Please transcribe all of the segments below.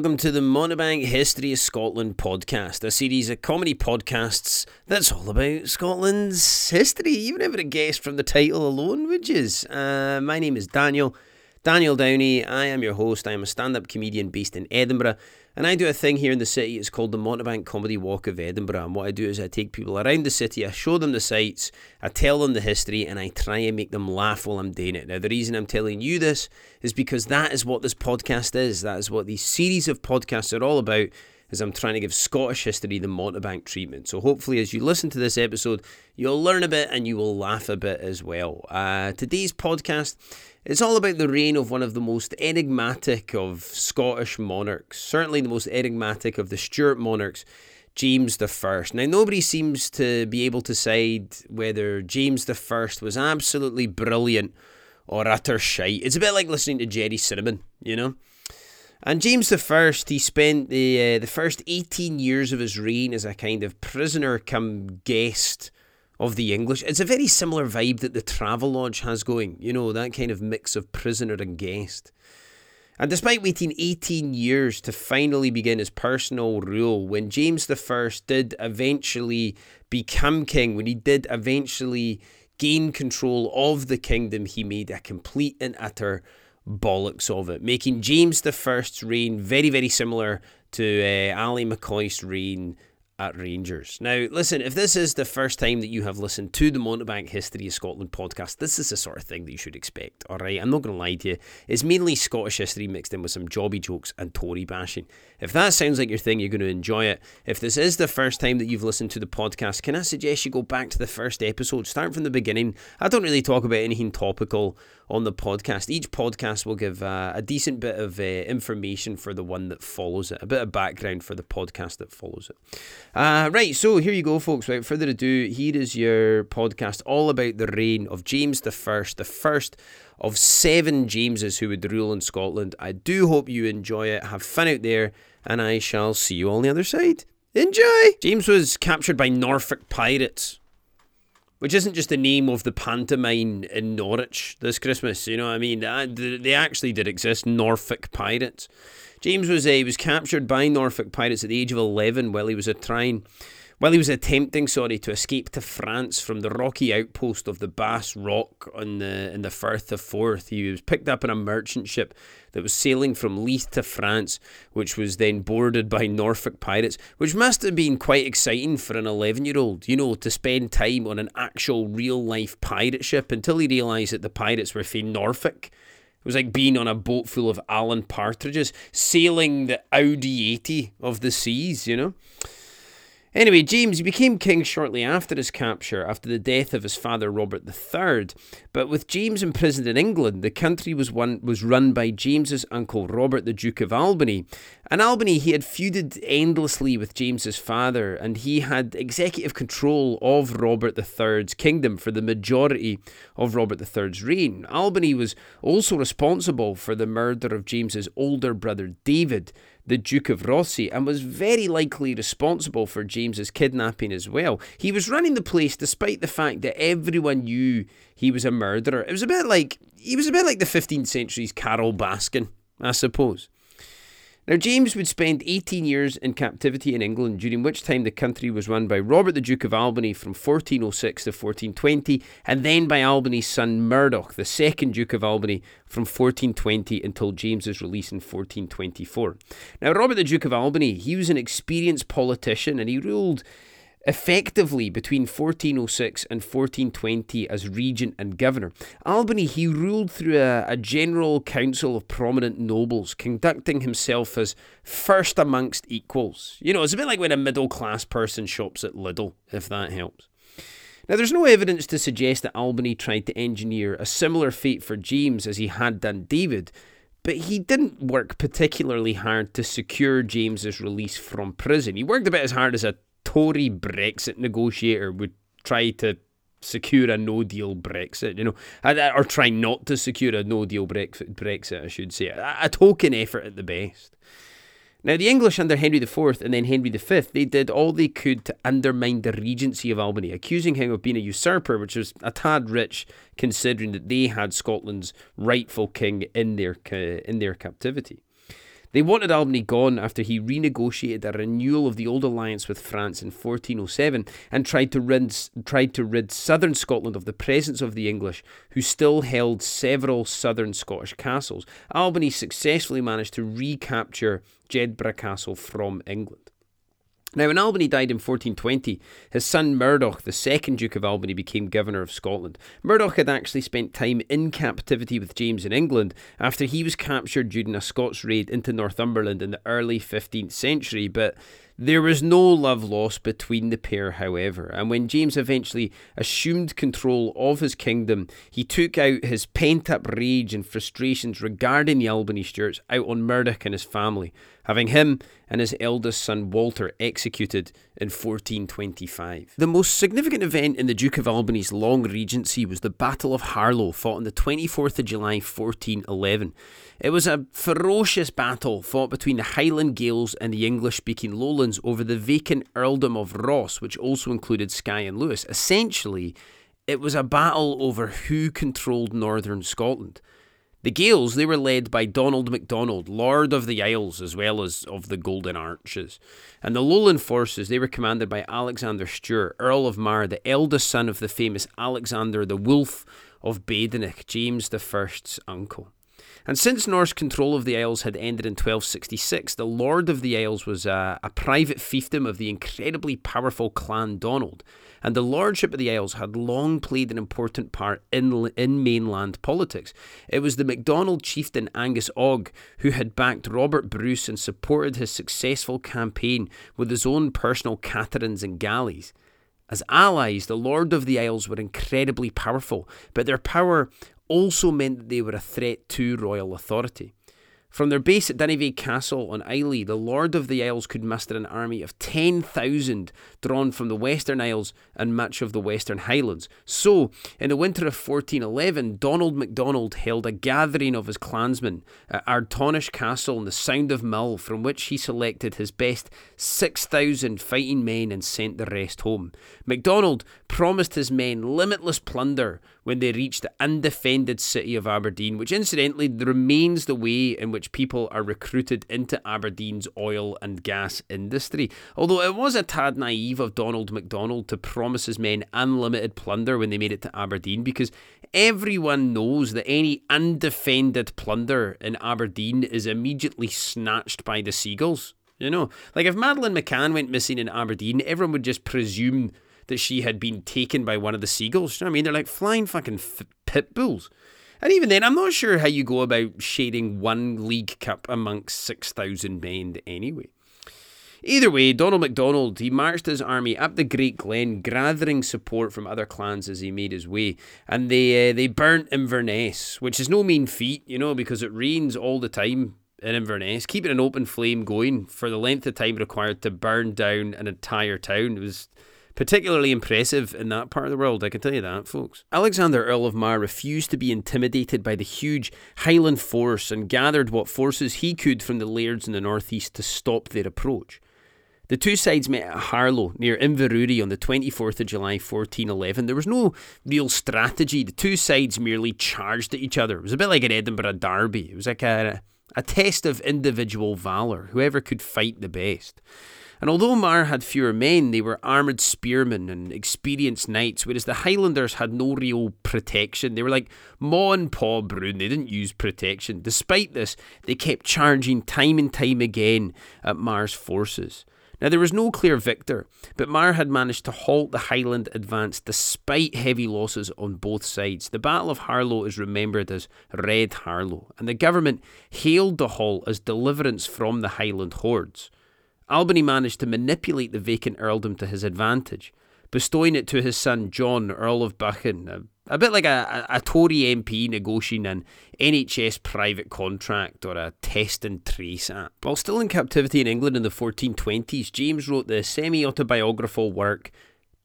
Welcome to the Montebank History of Scotland podcast, a series of comedy podcasts that's all about Scotland's history. You would never guessed from the title alone, would you? Uh, my name is Daniel, Daniel Downey. I am your host. I am a stand up comedian based in Edinburgh. And I do a thing here in the city. It's called the Montebank Comedy Walk of Edinburgh. And what I do is I take people around the city, I show them the sights, I tell them the history, and I try and make them laugh while I'm doing it. Now, the reason I'm telling you this is because that is what this podcast is. That is what these series of podcasts are all about. Is I'm trying to give Scottish history the Montebank treatment. So hopefully, as you listen to this episode, you'll learn a bit and you will laugh a bit as well. Uh, today's podcast it's all about the reign of one of the most enigmatic of Scottish monarchs, certainly the most enigmatic of the Stuart monarchs, James I. Now, nobody seems to be able to decide whether James I was absolutely brilliant or utter shite. It's a bit like listening to Gerry Cinnamon, you know? And James I, he spent the uh, the first 18 years of his reign as a kind of prisoner come guest of the English. It's a very similar vibe that the Travelodge has going, you know, that kind of mix of prisoner and guest. And despite waiting 18 years to finally begin his personal rule, when James I did eventually become king, when he did eventually gain control of the kingdom, he made a complete and utter bollocks of it, making James the I's reign very, very similar to uh, Ally McCoist's reign at Rangers. Now, listen, if this is the first time that you have listened to the Montebank History of Scotland podcast, this is the sort of thing that you should expect, all right? I'm not going to lie to you. It's mainly Scottish history mixed in with some jobby jokes and Tory bashing. If that sounds like your thing, you're going to enjoy it. If this is the first time that you've listened to the podcast, can I suggest you go back to the first episode? Start from the beginning. I don't really talk about anything topical on the podcast. Each podcast will give uh, a decent bit of uh, information for the one that follows it, a bit of background for the podcast that follows it. Uh, right, so here you go, folks. Without further ado, here is your podcast all about the reign of James the First, the first of seven Jameses who would rule in Scotland. I do hope you enjoy it. Have fun out there, and I shall see you on the other side. Enjoy! James was captured by Norfolk pirates which isn't just the name of the pantomime in Norwich this Christmas. You know what I mean? They actually did exist, Norfolk Pirates. James was uh, was captured by Norfolk Pirates at the age of 11 while he was a trying while he was attempting, sorry, to escape to France from the rocky outpost of the Bass Rock on the in the Firth of Forth, he was picked up on a merchant ship that was sailing from Leith to France, which was then boarded by Norfolk pirates, which must have been quite exciting for an 11 year old, you know, to spend time on an actual real life pirate ship until he realised that the pirates were from Norfolk. It was like being on a boat full of Alan Partridges, sailing the Audi 80 of the seas, you know. Anyway, James became king shortly after his capture, after the death of his father Robert III. But with James imprisoned in England, the country was one was run by James's uncle Robert, the Duke of Albany. And Albany, he had feuded endlessly with James's father, and he had executive control of Robert III's kingdom for the majority of Robert III's reign. Albany was also responsible for the murder of James's older brother David the Duke of Rothesay, and was very likely responsible for James's kidnapping as well. He was running the place despite the fact that everyone knew he was a murderer. It was a bit like he was a bit like the 15th century's Carole Baskin, I suppose. Now, James would spend 18 years in captivity in England, during which time the country was run by Robert the Duke of Albany from 1406 to 1420, and then by Albany's son Murdoch, the second Duke of Albany, from 1420 until James's release in 1424. Now, Robert the Duke of Albany, he was an experienced politician and he ruled effectively between 1406 and 1420 as regent and governor. Albany, he ruled through a, a, general council of prominent nobles, conducting himself as first amongst equals. You know, it's a bit like when a middle class person shops at Lidl, if that helps. Now, there's no evidence to suggest that Albany tried to engineer a similar fate for James as he had done David, but he didn't work particularly hard to secure James's release from prison. He worked about as hard as a Tory Brexit negotiator would try to secure a no deal Brexit, you know, or try not to secure a no deal Brexit, I should say. A, token effort at the best. Now, the English under Henry IV and then Henry V, they did all they could to undermine the regency of Albany, accusing him of being a usurper, which was a tad rich considering that they had Scotland's rightful king in their, in their captivity. They wanted Albany gone after he renegotiated a renewal of the old alliance with France in 1407 and tried to rid, tried to rid southern Scotland of the presence of the English, who still held several southern Scottish castles. Albany successfully managed to recapture Jedburgh Castle from England. Now, when Albany died in 1420, his son Murdoch, the second Duke of Albany, became Governor of Scotland. Murdoch had actually spent time in captivity with James in England after he was captured during a Scots raid into Northumberland in the early 15th century, but there was no love lost between the pair, however, and when James eventually assumed control of his kingdom, he took out his pent up rage and frustrations regarding the Albany Stuarts out on Murdoch and his family, having him and his eldest son Walter executed in 1425. The most significant event in the Duke of Albany's long regency was the Battle of Harlaw, fought on the 24th of July 1411. It was a ferocious battle fought between the Highland Gaels and the English speaking lowlands over the vacant earldom of Ross, which also included Skye and Lewis. Essentially, it was a battle over who controlled northern Scotland. The Gaels, they were led by Donald MacDonald, Lord of the Isles, as well as of the Golden Arches. And the Lowland forces, they were commanded by Alexander Stewart, Earl of Mar, the eldest son of the famous Alexander the Wolf of Badenoch, James I's uncle. And since Norse control of the Isles had ended in 1266, the Lord of the Isles was a, a private fiefdom of the incredibly powerful Clan Donald, and the lordship of the Isles had long played an important part in, in mainland politics. It was the MacDonald chieftain Angus Og who had backed Robert Bruce and supported his successful campaign with his own personal caterans and galleys. As allies, the Lord of the Isles were incredibly powerful, but their power also meant that they were a threat to royal authority. From their base at Dunyvaig Castle on Islay, the Lord of the Isles could muster an army of 10,000 drawn from the Western Isles and much of the Western Highlands. So, in the winter of 1411, Donald MacDonald held a gathering of his clansmen at Ardtornish Castle in the Sound of Mull, from which he selected his best 6,000 fighting men and sent the rest home. MacDonald promised his men limitless plunder when they reached the undefended city of Aberdeen, which incidentally remains the way in which people are recruited into Aberdeen's oil and gas industry. Although it was a tad naive of Donald MacDonald to promise his men unlimited plunder when they made it to Aberdeen, because everyone knows that any undefended plunder in Aberdeen is immediately snatched by the seagulls. You know, like if Madeleine McCann went missing in Aberdeen, everyone would just presume that she had been taken by one of the seagulls. You know what I mean? They're like flying fucking f- pit bulls. And even then, I'm not sure how you go about sharing one League Cup amongst 6,000 men anyway. Either way, Donald MacDonald, he marched his army up the Great Glen, gathering support from other clans as he made his way. And they uh, they burnt Inverness, which is no mean feat, you know, because it rains all the time in Inverness. Keeping an open flame going for the length of time required to burn down an entire town was particularly impressive in that part of the world, I can tell you that, folks. Alexander, Earl of Mar, refused to be intimidated by the huge Highland force and gathered what forces he could from the lairds in the northeast to stop their approach. The two sides met at Harlaw near Inverurie on the 24th of July 1411. There was no real strategy. The two sides merely charged at each other. It was a bit like an Edinburgh derby. It was like a, a test of individual valour, whoever could fight the best. And although Mar had fewer men, they were armoured spearmen and experienced knights, whereas the Highlanders had no real protection. They were like Ma and Pa Brown, they didn't use protection. Despite this, they kept charging time and time again at Mar's forces. Now, there was no clear victor, but Mar had managed to halt the Highland advance despite heavy losses on both sides. The Battle of Harlaw is remembered as Red Harlaw, and the government hailed the halt as deliverance from the Highland hordes. Albany managed to manipulate the vacant earldom to his advantage, bestowing it to his son John, Earl of Buchan, a, a bit like a, a, Tory MP negotiating an NHS private contract or a test and trace app. While still in captivity in England in the 1420s, James wrote the semi autobiographical work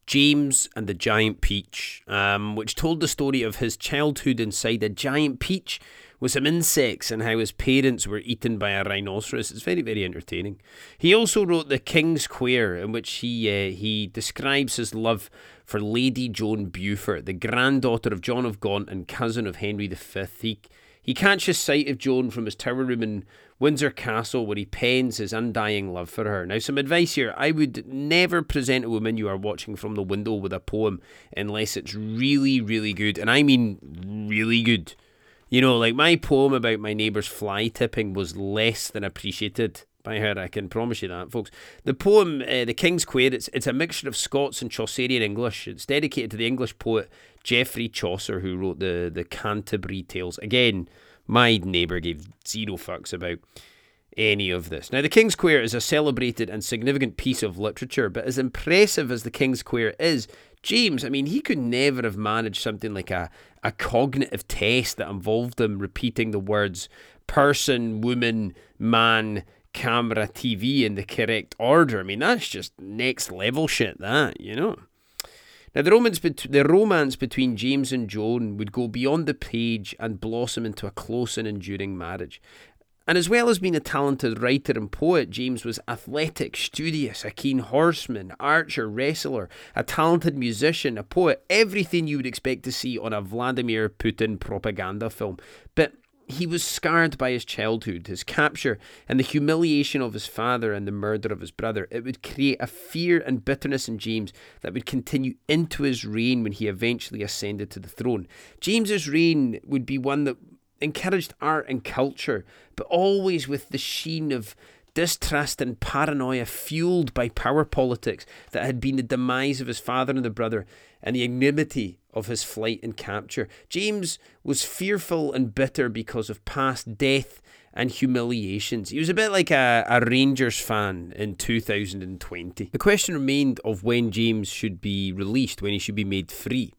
James and the Giant Peach, um, which told the story of his childhood inside a giant peach with some insects and how his parents were eaten by a rhinoceros. It's very, very entertaining. He also wrote The King's Quair, in which he uh, he describes his love for Lady Joan Beaufort, the granddaughter of John of Gaunt and cousin of Henry V. He he catches sight of Joan from his tower room in Windsor Castle, where he pens his undying love for her. Now, some advice here I would never present a woman you are watching from the window with a poem unless it's really, really good. And I mean really good. You know, like my poem about my neighbour's fly tipping was less than appreciated by her. I can promise you that, folks. The poem, uh, The King's Quair, it's, it's a mixture of Scots and Chaucerian English. It's dedicated to the English poet Geoffrey Chaucer, who wrote the, the Canterbury Tales. Again, my neighbour gave zero fucks about any of this. Now, The King's Quair is a celebrated and significant piece of literature, but as impressive as The King's Quair is, James, I mean, he could never have managed something like a, a cognitive test that involved him repeating the words person, woman, man, camera, TV in the correct order. I mean, that's just next level shit, that, you know? Now, the romance, bet- the romance between James and Joan would go beyond the page and blossom into a close and enduring marriage. And as well as being a talented writer and poet, James was athletic, studious, a keen horseman, archer, wrestler, a talented musician, a poet, everything you would expect to see on a Vladimir Putin propaganda film. But he was scarred by his childhood, his capture, and the humiliation of his father and the murder of his brother. It would create a fear and bitterness in James that would continue into his reign when he eventually ascended to the throne. James's reign would be one that encouraged art and culture, but always with the sheen of distrust and paranoia fueled by power politics that had been the demise of his father and the brother and the ignominy of his flight and capture. James was fearful and bitter because of past death and humiliations. He was a bit like a, a Rangers fan in 2020. The question remained of when James should be released, when he should be made free.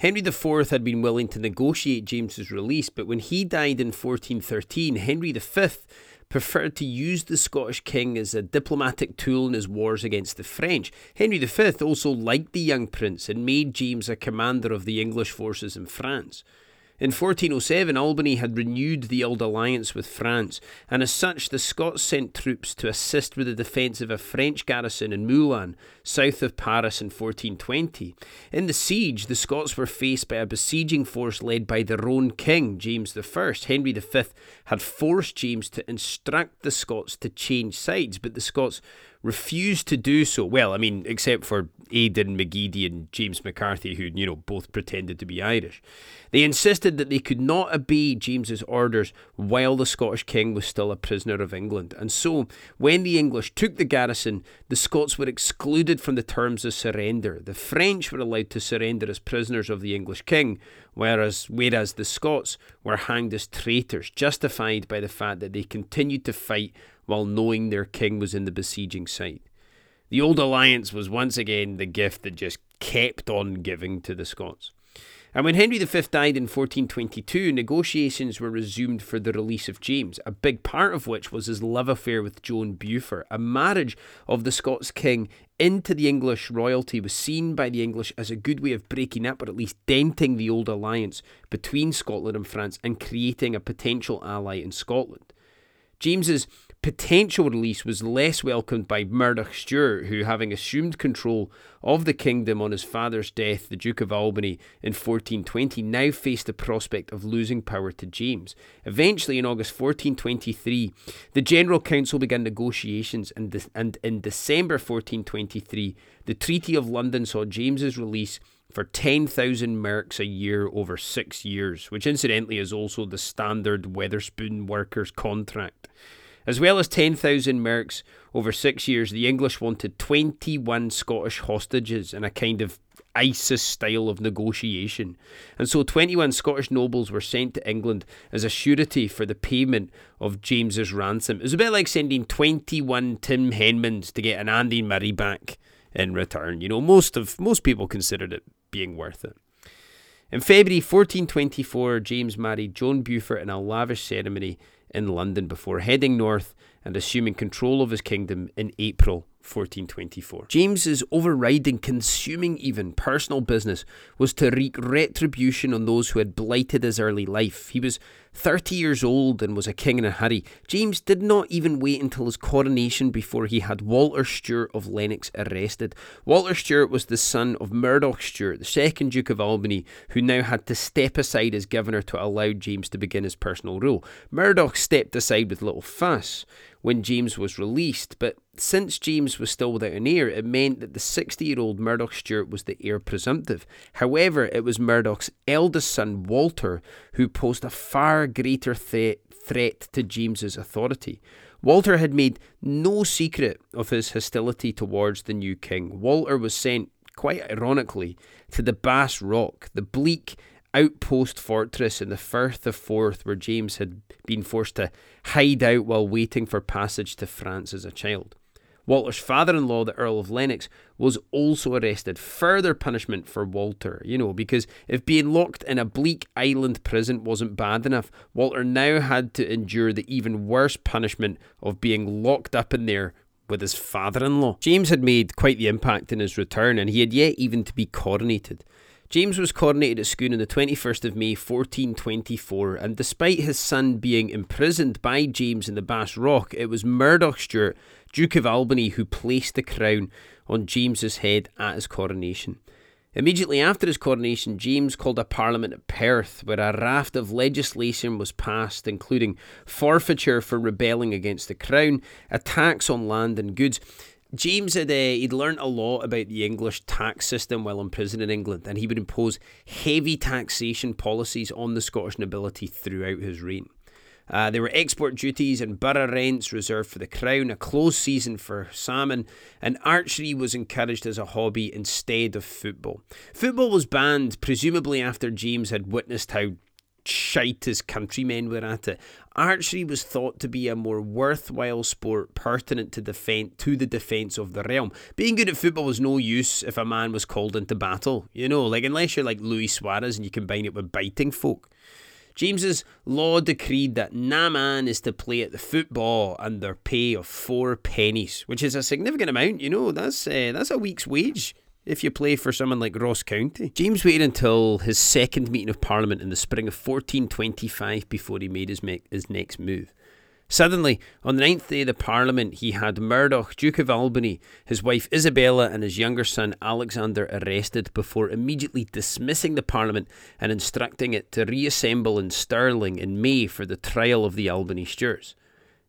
Henry IV had been willing to negotiate James's release, but when he died in 1413, Henry V preferred to use the Scottish king as a diplomatic tool in his wars against the French. Henry V also liked the young prince and made James a commander of the English forces in France. In 1407, Albany had renewed the old alliance with France, and as such, the Scots sent troops to assist with the defence of a French garrison in Melun, south of Paris in 1420. In the siege, the Scots were faced by a besieging force led by their own king, James I. Henry V had forced James to instruct the Scots to change sides, but the Scots refused to do so. Well, I mean, except for Aidan McGeady and James McCarthy, who, you know, both pretended to be Irish. They insisted that they could not obey James's orders while the Scottish king was still a prisoner of England. And so, when the English took the garrison, the Scots were excluded from the terms of surrender. The French were allowed to surrender as prisoners of the English king, whereas whereas the Scots were hanged as traitors, justified by the fact that they continued to fight while knowing their king was in the besieging site. The old alliance was once again the gift that just kept on giving to the Scots. And when Henry V died in 1422, negotiations were resumed for the release of James, a big part of which was his love affair with Joan Beaufort. A marriage of the Scots king into the English royalty was seen by the English as a good way of breaking up or at least denting the old alliance between Scotland and France and creating a potential ally in Scotland. James's potential release was less welcomed by Murdoch Stewart, who, having assumed control of the kingdom on his father's death, the Duke of Albany, in 1420, now faced the prospect of losing power to James. Eventually, in August 1423, the General Council began negotiations, and, de- and in December 1423, the Treaty of London saw James's release for 10,000 merks a year over six years, which incidentally is also the standard Wetherspoon workers' contract. As well as 10,000 merks over six years, the English wanted 21 Scottish hostages in a kind of ISIS style of negotiation. And so 21 Scottish nobles were sent to England as a surety for the payment of James's ransom. It was a bit like sending 21 Tim Henmans to get an Andy Murray back in return. You know, most of most people considered it being worth it. In February 1424, James married Joan Beaufort in a lavish ceremony in London before heading north and assuming control of his kingdom in April 1424. James's overriding, consuming even personal business was to wreak retribution on those who had blighted his early life. He was 30 years old and was a king in a hurry. James did not even wait until his coronation before he had Walter Stewart of Lennox arrested. Walter Stewart was the son of Murdoch Stewart, the second Duke of Albany, who now had to step aside as governor to allow James to begin his personal rule. Murdoch stepped aside with little fuss when James was released, but since James was still without an heir, it meant that the 60 year old Murdoch Stewart was the heir presumptive. However, it was Murdoch's eldest son, Walter, who posed a far greater threat, threat to James's authority. Walter had made no secret of his hostility towards the new king. Walter was sent, quite ironically, to the Bass Rock, the bleak outpost fortress in the Firth of Forth where James had been forced to hide out while waiting for passage to France as a child. Walter's father in law, the Earl of Lennox, was also arrested. Further punishment for Walter, you know, because if being locked in a bleak island prison wasn't bad enough, Walter now had to endure the even worse punishment of being locked up in there with his father in law. James had made quite the impact in his return, and he had yet even to be coronated. James was coronated at Scone on the 21st of May 1424, and despite his son being imprisoned by James in the Bass Rock, it was Murdoch Stewart, Duke of Albany, who placed the crown on James's head at his coronation. Immediately after his coronation, James called a parliament at Perth, where a raft of legislation was passed, including forfeiture for rebelling against the crown, a tax on land and goods, James had uh, he'd learnt a lot about the English tax system while in prison in England, and he would impose heavy taxation policies on the Scottish nobility throughout his reign. Uh, there were export duties and borough rents reserved for the crown, a closed season for salmon, and archery was encouraged as a hobby instead of football. Football was banned, presumably after James had witnessed how shite his countrymen were at it. Archery was thought to be a more worthwhile sport pertinent to defend to the defence of the realm. Being good at football was no use if a man was called into battle. You know, like unless you're like Luis Suarez and you combine it with biting folk. James's law decreed that na man is to play at the football under pay of four pennies, which is a significant amount. You know, that's uh, that's a week's wage if you play for someone like Ross County. James waited until his second meeting of Parliament in the spring of 1425 before he made his, me- his next move. Suddenly, on the ninth day of the Parliament, he had Murdoch, Duke of Albany, his wife Isabella, and his younger son Alexander arrested before immediately dismissing the Parliament and instructing it to reassemble in Stirling in May for the trial of the Albany Stuarts.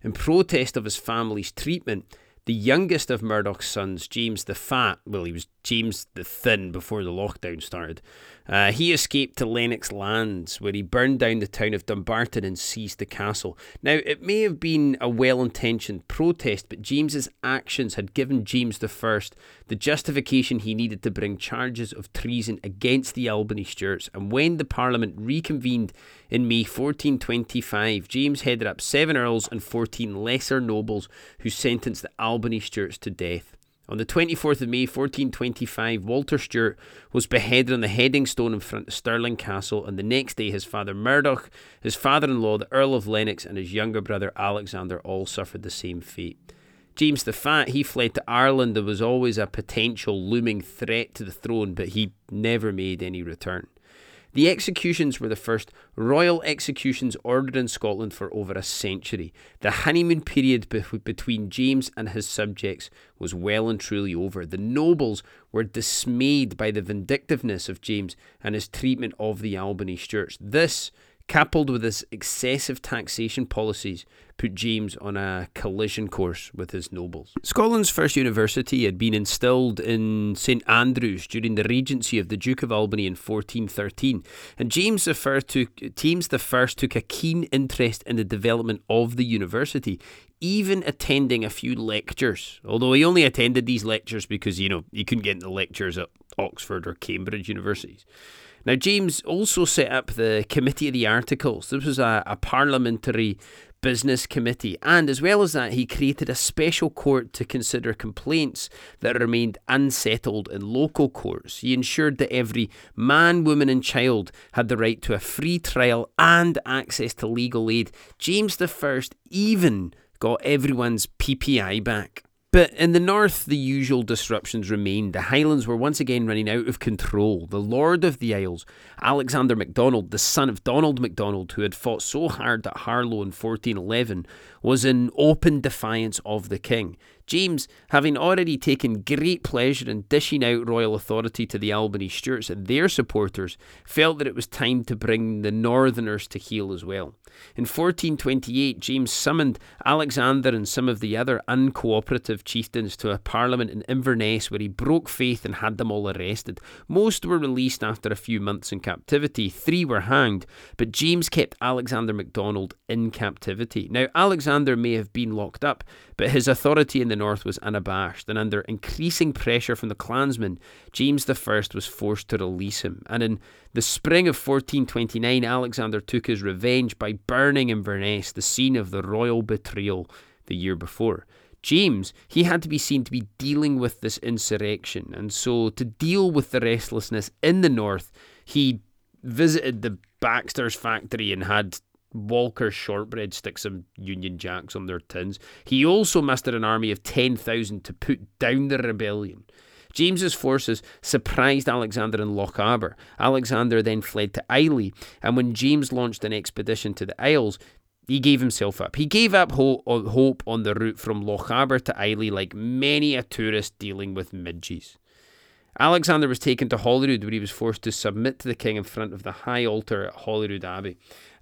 In protest of his family's treatment, the youngest of Murdoch's sons, James the Fat, well, he was James the Thin before the lockdown started, uh, he escaped to Lennox Lands, where he burned down the town of Dumbarton and seized the castle. Now, it may have been a well intentioned protest, but James's actions had given James I the justification he needed to bring charges of treason against the Albany Stuarts. And when the Parliament reconvened in May 1425, James headed up seven earls and 14 lesser nobles who sentenced the Albany Stuarts to death. On the 24th of May 1425, Walter Stewart was beheaded on the heading stone in front of Stirling Castle, and the next day his father Murdoch, his father in law, the Earl of Lennox, and his younger brother Alexander all suffered the same fate. James the Fat, he fled to Ireland. There was always a potential looming threat to the throne, but he never made any return. The executions were the first royal executions ordered in Scotland for over a century. The honeymoon period be- between James and his subjects was well and truly over. The nobles were dismayed by the vindictiveness of James and his treatment of the Albany Stuarts. This coupled with his excessive taxation policies, put James on a collision course with his nobles. Scotland's first university had been instilled in St Andrews during the regency of the Duke of Albany in 1413, and James the First took a keen interest in the development of the university, even attending a few lectures. Although he only attended these lectures because you know he couldn't get into lectures at Oxford or Cambridge universities. Now, James also set up the Committee of the Articles. This was a, a parliamentary business committee, and as well as that, he created a special court to consider complaints that remained unsettled in local courts. He ensured that every man, woman, and child had the right to a free trial and access to legal aid. James I even got everyone's PPI back. But in the north, the usual disruptions remained. The Highlands were once again running out of control. The Lord of the Isles, Alexander MacDonald, the son of Donald MacDonald, who had fought so hard at Harlaw in 1411, was in open defiance of the king. James, having already taken great pleasure in dishing out royal authority to the Albany Stuarts and their supporters, felt that it was time to bring the northerners to heel as well. In 1428, James summoned Alexander and some of the other uncooperative chieftains to a parliament in Inverness where he broke faith and had them all arrested. Most were released after a few months in captivity, three were hanged, but James kept Alexander MacDonald in captivity. Now, Alexander may have been locked up, but his authority in the north was unabashed, and under increasing pressure from the clansmen, James I was forced to release him. And in the spring of 1429, Alexander took his revenge by burning Inverness, the scene of the royal betrayal the year before. James, he had to be seen to be dealing with this insurrection, and so to deal with the restlessness in the north, he visited the Baxter's factory and had Walker Shortbread stick some Union Jacks on their tins. He also mustered an army of 10,000 to put down the rebellion. James's forces surprised Alexander in Lochaber. Alexander then fled to Islay, and when James launched an expedition to the Isles, he gave himself up. He gave up ho- hope on the route from Lochaber to Islay, like many a tourist dealing with midges. Alexander was taken to Holyrood, where he was forced to submit to the king in front of the high altar at Holyrood Abbey.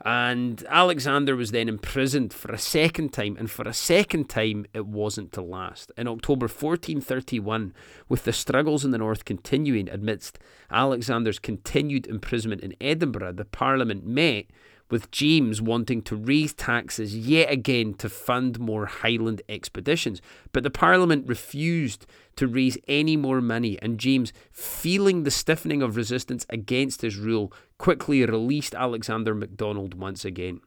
And Alexander was then imprisoned for a second time, and for a second time, it wasn't to last. In October 1431, with the struggles in the north continuing amidst Alexander's continued imprisonment in Edinburgh, the Parliament met with James wanting to raise taxes yet again to fund more Highland expeditions. But the Parliament refused to raise any more money, and James, feeling the stiffening of resistance against his rule, quickly released Alexander MacDonald once again.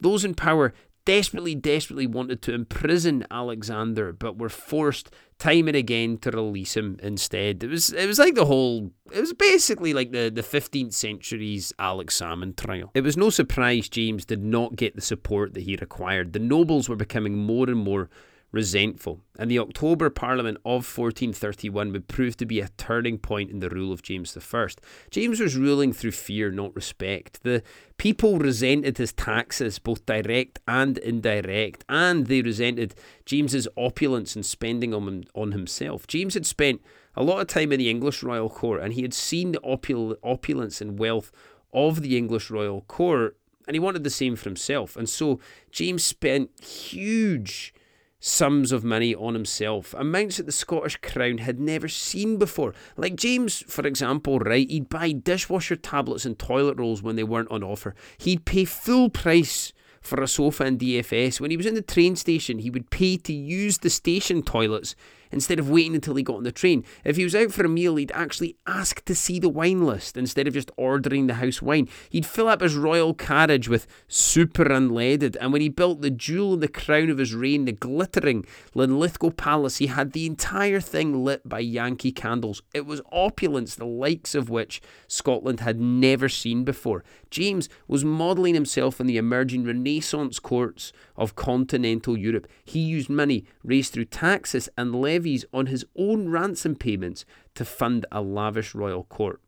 Those in power desperately, desperately wanted to imprison Alexander, but were forced time and again to release him instead. It was it was like the whole it was basically like the, the 15th century's Alex Salmond trial. It was no surprise James did not get the support that he required. The nobles were becoming more and more resentful, and the October Parliament of 1431 would prove to be a turning point in the rule of James I. James was ruling through fear, not respect. The people resented his taxes, both direct and indirect, and they resented James's opulence and spending on, on himself. James had spent a lot of time in the English royal court, and he had seen the opul- opulence and wealth of the English royal court, and he wanted the same for himself. And so James spent huge sums of money on himself, amounts that the Scottish Crown had never seen before. Like James, for example, right, he'd buy dishwasher tablets and toilet rolls when they weren't on offer. He'd pay full price for a sofa in DFS. When he was in the train station, he would pay to use the station toilets instead of waiting until he got on the train. If he was out for a meal, he'd actually ask to see the wine list instead of just ordering the house wine. He'd fill up his royal carriage with super unleaded, and when he built the jewel in the crown of his reign, the glittering Linlithgow Palace, he had the entire thing lit by Yankee candles. It was opulence, the likes of which Scotland had never seen before. James was modelling himself in the emerging Renaissance courts of continental Europe. He used money raised through taxes and levies on his own ransom payments to fund a lavish royal court.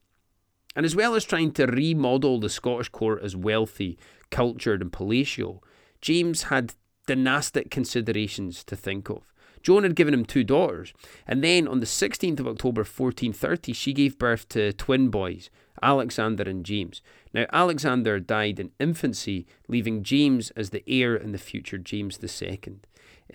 And as well as trying to remodel the Scottish court as wealthy, cultured, and palatial, James had dynastic considerations to think of. Joan had given him two daughters, and then on the 16th of October 1430, she gave birth to twin boys, Alexander and James. Now, Alexander died in infancy, leaving James as the heir and the future James II.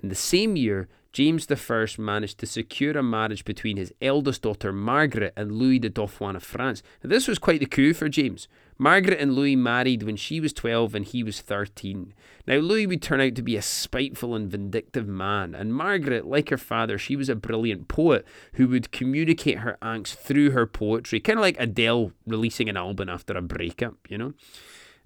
In the same year, James I managed to secure a marriage between his eldest daughter Margaret and Louis de Dauphin of France. Now, this was quite the coup for James. Margaret and Louis married when she was 12 and he was 13. Now, Louis would turn out to be a spiteful and vindictive man, and Margaret, like her father, she was a brilliant poet who would communicate her angst through her poetry, kind of like Adele releasing an album after a breakup, you know?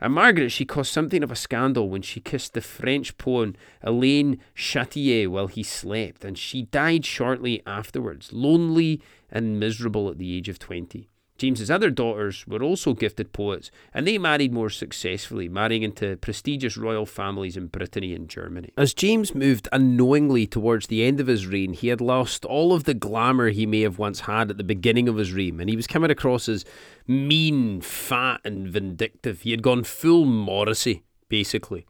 And Margaret, she caused something of a scandal when she kissed the French poet Alain Chartier while he slept, and she died shortly afterwards, lonely and miserable at the age of 20. James's other daughters were also gifted poets, and they married more successfully, marrying into prestigious royal families in Brittany and Germany. As James moved unknowingly towards the end of his reign, he had lost all of the glamour he may have once had at the beginning of his reign, and he was coming across as mean, fat, and vindictive. He had gone full Morrissey, basically.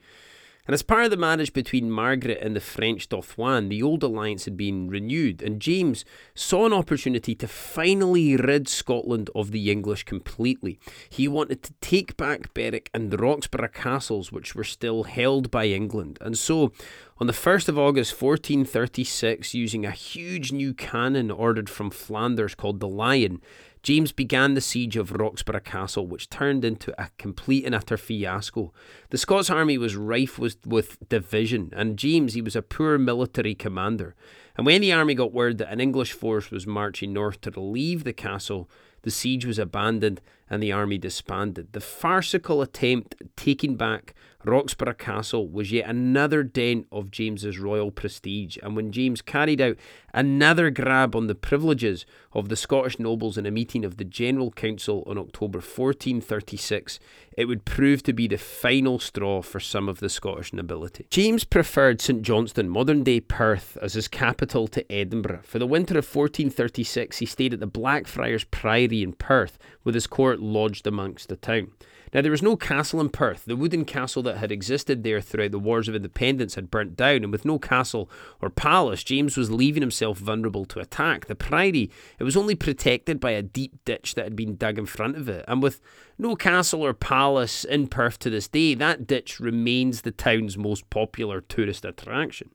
And as part of the marriage between Margaret and the French Dauphin, the old alliance had been renewed, and James saw an opportunity to finally rid Scotland of the English completely. He wanted to take back Berwick and Roxburgh castles, which were still held by England. And so, on the 1st of August 1436, using a huge new cannon ordered from Flanders called the Lion, James began the siege of Roxburgh Castle, which turned into a complete and utter fiasco. The Scots army was rife with, with division, and James, he was a poor military commander. And when the army got word that an English force was marching north to relieve the castle, the siege was abandoned and the army disbanded. The farcical attempt at taking back Roxburgh Castle was yet another dent of James's royal prestige, and when James carried out another grab on the privileges of the Scottish nobles in a meeting of the General Council on October 1436, it would prove to be the final straw for some of the Scottish nobility. James preferred St Johnston, modern day Perth, as his capital to Edinburgh. For the winter of 1436, he stayed at the Blackfriars Priory in Perth, with his court lodged amongst the town. Now, there was no castle in Perth. The wooden castle that had existed there throughout the Wars of Independence had burnt down, and with no castle or palace, James was leaving himself vulnerable to attack. The priory, it was only protected by a deep ditch that had been dug in front of it, and with no castle or palace in Perth to this day, that ditch remains the town's most popular tourist attraction.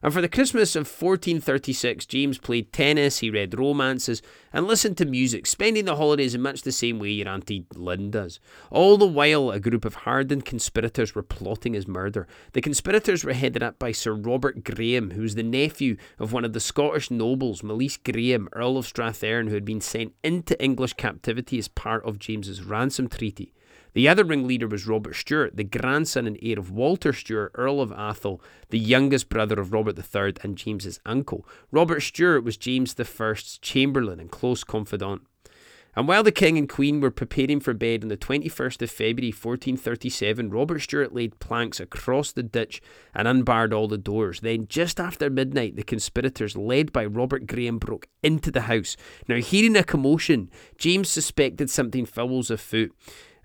And for the Christmas of 1436, James played tennis, he read romances, and listened to music, spending the holidays in much the same way your Auntie Lynn does. All the while, a group of hardened conspirators were plotting his murder. The conspirators were headed up by Sir Robert Graham, who was the nephew of one of the Scottish nobles, Malise Graham, Earl of Strathearn, who had been sent into English captivity as part of James's ransom treaty. The other ringleader was Robert Stewart, the grandson and heir of Walter Stewart, Earl of Athol, the youngest brother of Robert III and James's uncle. Robert Stewart was James I's chamberlain and close confidant. And while the king and queen were preparing for bed on the 21st of February 1437, Robert Stewart laid planks across the ditch and unbarred all the doors. Then, just after midnight, the conspirators, led by Robert Graham, broke into the house. Now, hearing a commotion, James suspected something foul was afoot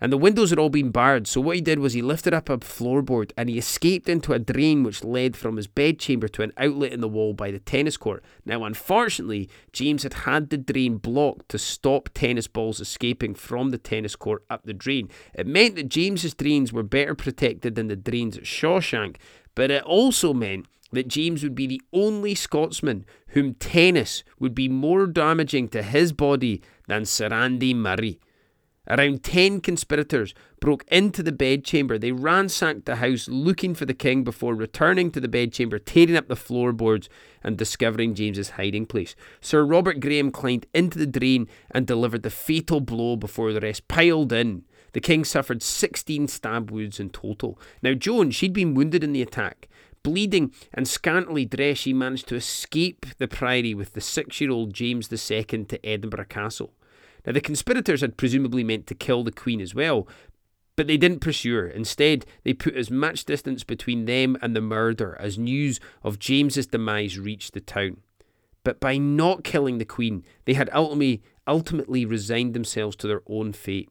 and the windows had all been barred. So what he did was he lifted up a floorboard and he escaped into a drain which led from his bedchamber to an outlet in the wall by the tennis court. Now, unfortunately, James had had the drain blocked to stop tennis balls escaping from the tennis court up the drain. It meant that James's drains were better protected than the drains at Shawshank, but it also meant that James would be the only Scotsman whom tennis would be more damaging to his body than Sir Andy Murray. Around 10 conspirators broke into the bedchamber. They ransacked the house looking for the king before returning to the bedchamber, tearing up the floorboards and discovering James's hiding place. Sir Robert Graham climbed into the drain and delivered the fatal blow before the rest piled in. The king suffered 16 stab wounds in total. Now, Joan, she'd been wounded in the attack. Bleeding and scantily dressed, she managed to escape the priory with the six year old James II to Edinburgh Castle. Now, the conspirators had presumably meant to kill the Queen as well, but they didn't pursue her. Instead, they put as much distance between them and the murder as news of James's demise reached the town. But by not killing the Queen, they had ultimately, ultimately resigned themselves to their own fate.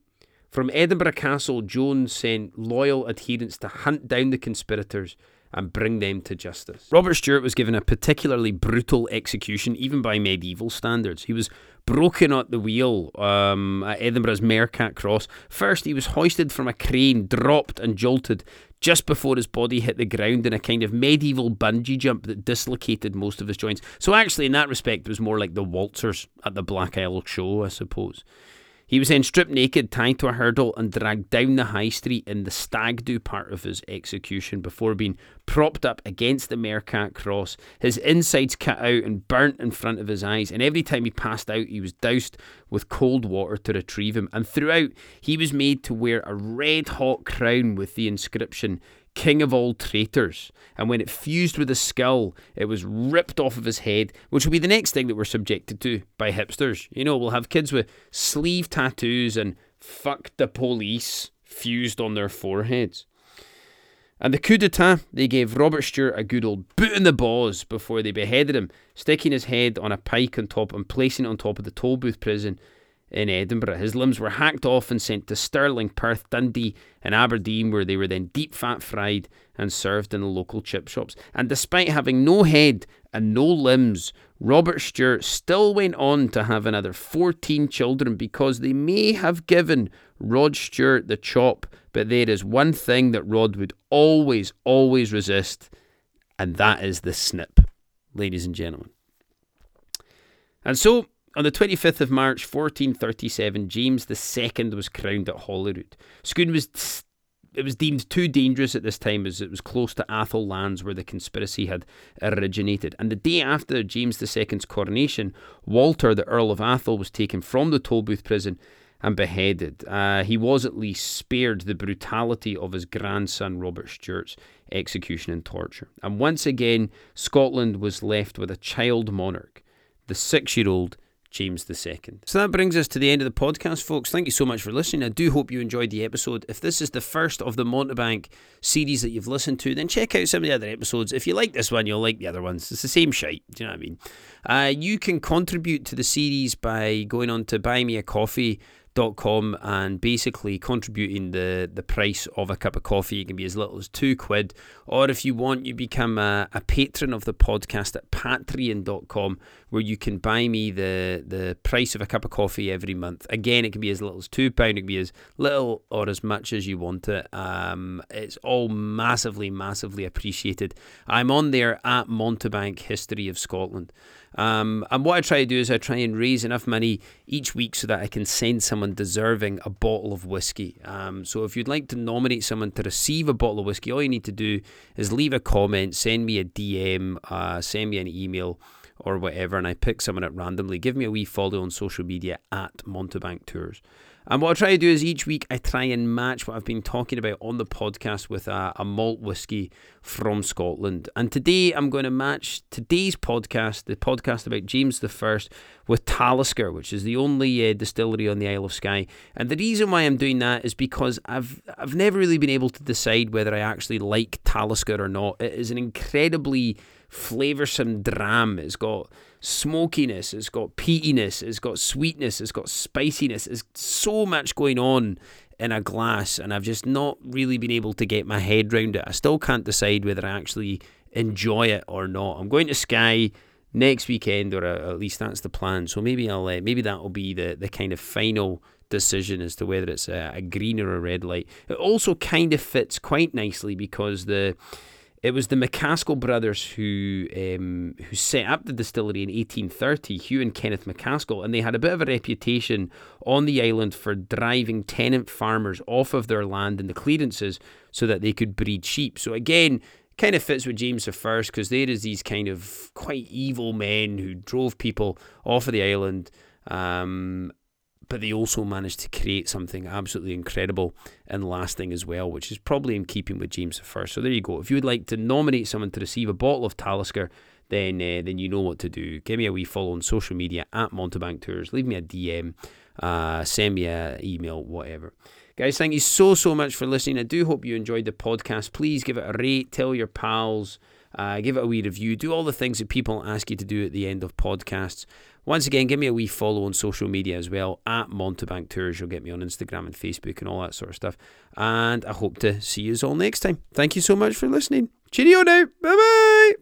From Edinburgh Castle, Joan sent loyal adherents to hunt down the conspirators and bring them to justice. Robert Stewart was given a particularly brutal execution, even by medieval standards. He was broken at the wheel um, at Edinburgh's Mercat Cross. First, he was hoisted from a crane, dropped and jolted just before his body hit the ground in a kind of medieval bungee jump that dislocated most of his joints. So, actually, in that respect, it was more like the waltzers at the Black Isle show, I suppose. He was then stripped naked, tied to a hurdle, and dragged down the high street in the stag do part of his execution before being propped up against the Mercat cross, his insides cut out and burnt in front of his eyes. And every time he passed out, he was doused with cold water to retrieve him. And throughout, he was made to wear a red hot crown with the inscription, king of all traitors. And when it fused with his skull, it was ripped off of his head, which will be the next thing that we're subjected to by hipsters. You know, we'll have kids with sleeve tattoos and fuck the police fused on their foreheads. And the coup d'etat, they gave Robert Stewart a good old boot in the balls before they beheaded him, sticking his head on a pike on top and placing it on top of the Tolbooth prison in Edinburgh. His limbs were hacked off and sent to Stirling, Perth, Dundee, and Aberdeen, where they were then deep fat fried and served in the local chip shops. And despite having no head and no limbs, Robert Stewart still went on to have another 14 children because they may have given Rod Stewart the chop, but there is one thing that Rod would always, always resist, and that is the snip, ladies and gentlemen. And so on the 25th of March 1437, James II was crowned at Holyrood. Scone was it was deemed too dangerous at this time as it was close to Atholl lands where the conspiracy had originated. And the day after James II's coronation, Walter, the Earl of Atholl, was taken from the Tolbooth prison and beheaded. Uh, he was at least spared the brutality of his grandson Robert Stewart's execution and torture. And once again, Scotland was left with a child monarch, the six year old James II. So that brings us to the end of the podcast, folks. Thank you so much for listening. I do hope you enjoyed the episode. If this is the first of the Montebank series that you've listened to, then check out some of the other episodes. If you like this one, you'll like the other ones. It's the same shite. Do you know what I mean? Uh, you can contribute to the series by going on to Buy Me a Coffee com and basically contributing the, the price of a cup of coffee. It can be as little as two quid. Or if you want, you become a, a patron of the podcast at patreon.com where you can buy me the, the price of a cup of coffee every month. Again, it can be as little as £2, it can be as little or as much as you want it. Um, it's all massively, massively appreciated. I'm on there at Montebank History of Scotland. Um, and what I try to do is I try and raise enough money each week so that I can send someone deserving a bottle of whiskey. Um, so if you'd like to nominate someone to receive a bottle of whiskey, all you need to do is leave a comment, send me a DM, uh, send me an email or whatever, and I pick someone at randomly. Give me a wee follow on social media at Montebank Tours. And what I try to do is each week I try and match what I've been talking about on the podcast with a, a malt whiskey from Scotland. And today I'm going to match today's podcast, the podcast about James the First, with Talisker, which is the only uh, distillery on the Isle of Skye. And the reason why I'm doing that is because I've I've never really been able to decide whether I actually like Talisker or not. It is an incredibly flavoursome dram. It's got smokiness, it's got peatiness, it's got sweetness, it's got spiciness. There's so much going on in a glass, and I've just not really been able to get my head around it. I still can't decide whether I actually enjoy it or not. I'm going to Skye next weekend, or at least that's the plan. So maybe I'll uh, maybe that will be the the kind of final decision as to whether it's a, a green or a red light. It also kind of fits quite nicely because the it was the MacAskill brothers who um, who set up the distillery in 1830, Hugh and Kenneth MacAskill, and they had a bit of a reputation on the island for driving tenant farmers off of their land in the clearances so that they could breed sheep. So again, kind of fits with James I because there is these kind of quite evil men who drove people off of the island. Um, but they also managed to create something absolutely incredible and lasting as well, which is probably in keeping with James I. So there you go. If you would like to nominate someone to receive a bottle of Talisker, then uh, then you know what to do. Give me a wee follow on social media at Montebank Tours. Leave me a DM, uh, send me an email, whatever. Guys, thank you so, so much for listening. I do hope you enjoyed the podcast. Please give it a rate, tell your pals, uh, give it a wee review, do all the things that people ask you to do at the end of podcasts. Once again, give me a wee follow on social media as well at Montebank Tours. You'll get me on Instagram and Facebook and all that sort of stuff. And I hope to see you all next time. Thank you so much for listening. Cheerio now. Bye bye.